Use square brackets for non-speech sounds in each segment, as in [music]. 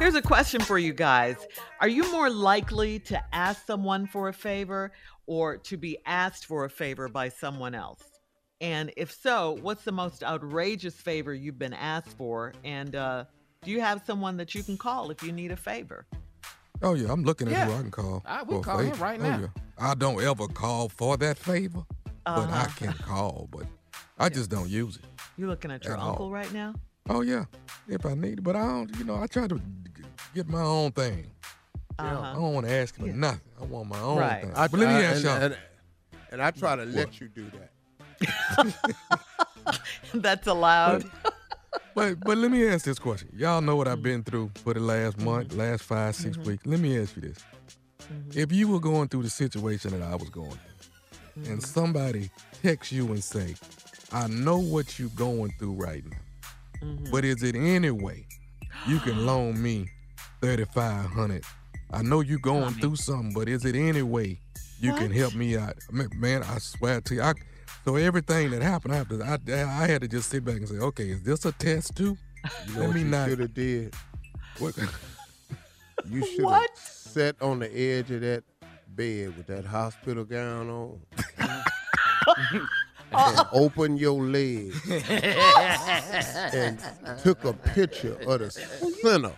Here's a question for you guys. Are you more likely to ask someone for a favor or to be asked for a favor by someone else? And if so, what's the most outrageous favor you've been asked for? And uh, do you have someone that you can call if you need a favor? Oh yeah, I'm looking at Yeah. who I can call. I for will a call him favor. right Oh, now. yeah. I don't ever call for that favor, but I Uh-huh. can call. But I just don't use it. You looking at your At uncle right now? Oh yeah, if I need it, but I don't. You know, I try to g- get my own thing. Uh-huh. I Uh-huh. don't want to ask him for nothing. I want my own Right. thing. I, but let me I- ask and, y'all. And, and I try to let you do that. [laughs] That's allowed. But but let me ask this question. Y'all know what I've been through for the last month, mm-hmm. last five, 6 mm-hmm. weeks. Let me ask you this. Mm-hmm. If you were going through the situation that I was going through, and somebody texts you and say, I know what you're going through right now, but is it any way you can loan me 3500 I know you're going through something, but is it any way you can help me out? Ma- Man, I swear to you, I, so everything that happened, I, have to, I, I had to just sit back and say, okay, is this a test too? You know Let what me you not. should have did? What? [laughs] You should have sat on the edge of that bed with that hospital gown on. [laughs] and opened your leg [laughs] and took a picture of the center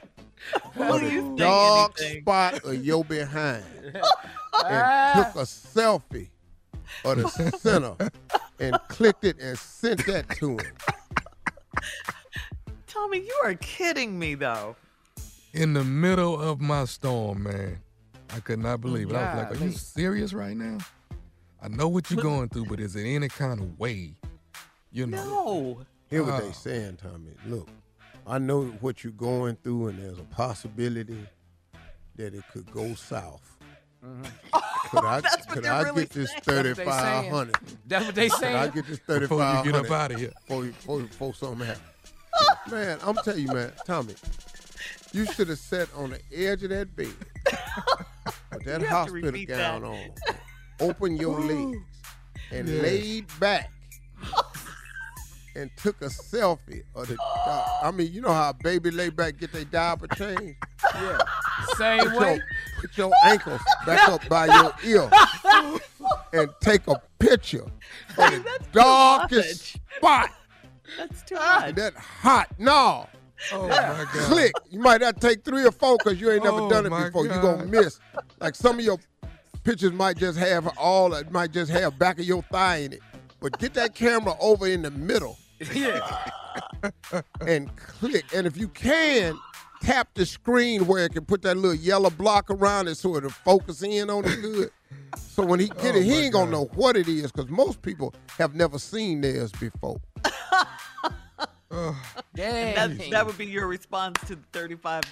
the say dark anything? spot of your behind [laughs] and took a selfie of the center and clicked it and sent that to him. [laughs] Tommy, you are kidding me though. in the middle of my storm, man. I could not oh, believe it. I was like, "Are you serious right now?" I know what you're going through, but is it any kind of way, you know? No. Uh, Hear what Wow. they saying, Tommy. Look, I know what you're going through, and there's a possibility that it could go south. Mm-hmm. Could I, [laughs] That's could they're I really get this thirty five hundred? That's what they five saying. hundred? That's what they Could I get this thirty five hundred? Before you get up out of here. Before, before, before something happens. man, I'm telling you, man, Tommy, you should have sat on the edge of that bed [laughs] with that You have to hospital gown that. on. Open your legs and Yeah. laid back and took a selfie of the. I mean, you know how a baby lay back get their diaper changed. Yeah. Same Put way. your, put your ankles back up by your ear and take a picture of the [laughs] darkest spot. That's too And much. that hot no. Oh my God. Click. You might have to take three or four because you ain't never Oh, done it before. You're gonna miss. Like some of your pictures might just have all it might just have back of your thigh in it. But get that camera over in the middle Yeah. [laughs] and click. And if you can, tap the screen where it can put that little yellow block around it so it'll focus in on it good. So when he get Oh, it, he my ain't gonna know what it is because most people have never seen theirs before. [laughs] Ugh. Dang. That, that would be your response to the thirty-five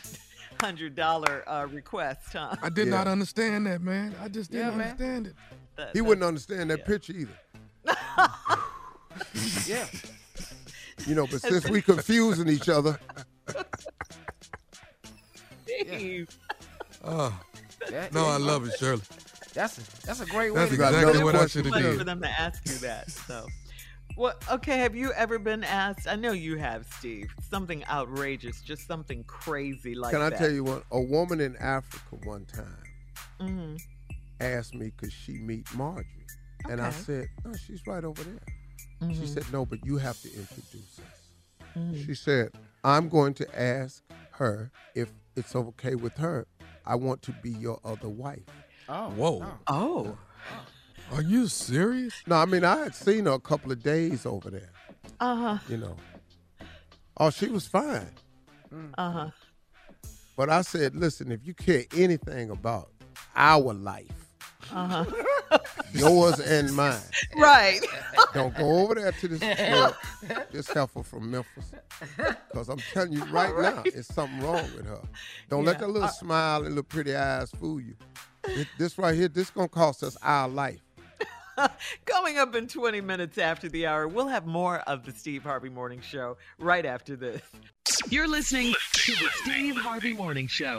hundred dollar uh, request, huh? I did Yeah. not understand that, man. I just didn't Yeah, man. understand it. That- He wouldn't understand that picture either. [laughs] Yeah. You know, but since we confusing each other, Steve. Oh, That- no, I love it, Shirley. That's a, that's a great way That's to got go. exactly what I should for have Funny for them to ask you that. So, well, okay. Have you ever been asked? I know you have, Steve. Something outrageous, just something crazy like can I that. tell you what? A woman in Africa one time hmm asked me could she meet Marjorie, and I said, no, she's right over there. Mm-hmm. She said, no, but you have to introduce us. She said, I'm going to ask her if it's okay with her. I want to be your other wife. Oh. Whoa. Oh, Are you serious? No, I mean, I had seen her a couple of days over there, uh huh, you know. Oh, she was fine. uh huh. But I said, listen, if you care anything about our life, Uh huh. Yours and mine, Right. don't go over there to this [laughs] girl, this heifer from Memphis. Because I'm telling you right now, it's something wrong with her. Don't let Yeah. that little uh, smile and little pretty eyes fool you. It- this right here, this going to cost us our life. [laughs] Coming up in 20 minutes after the hour, we'll have more of the Steve Harvey Morning Show right after this. You're listening to the Steve Harvey Morning Show.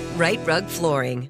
Rite Rug Flooring.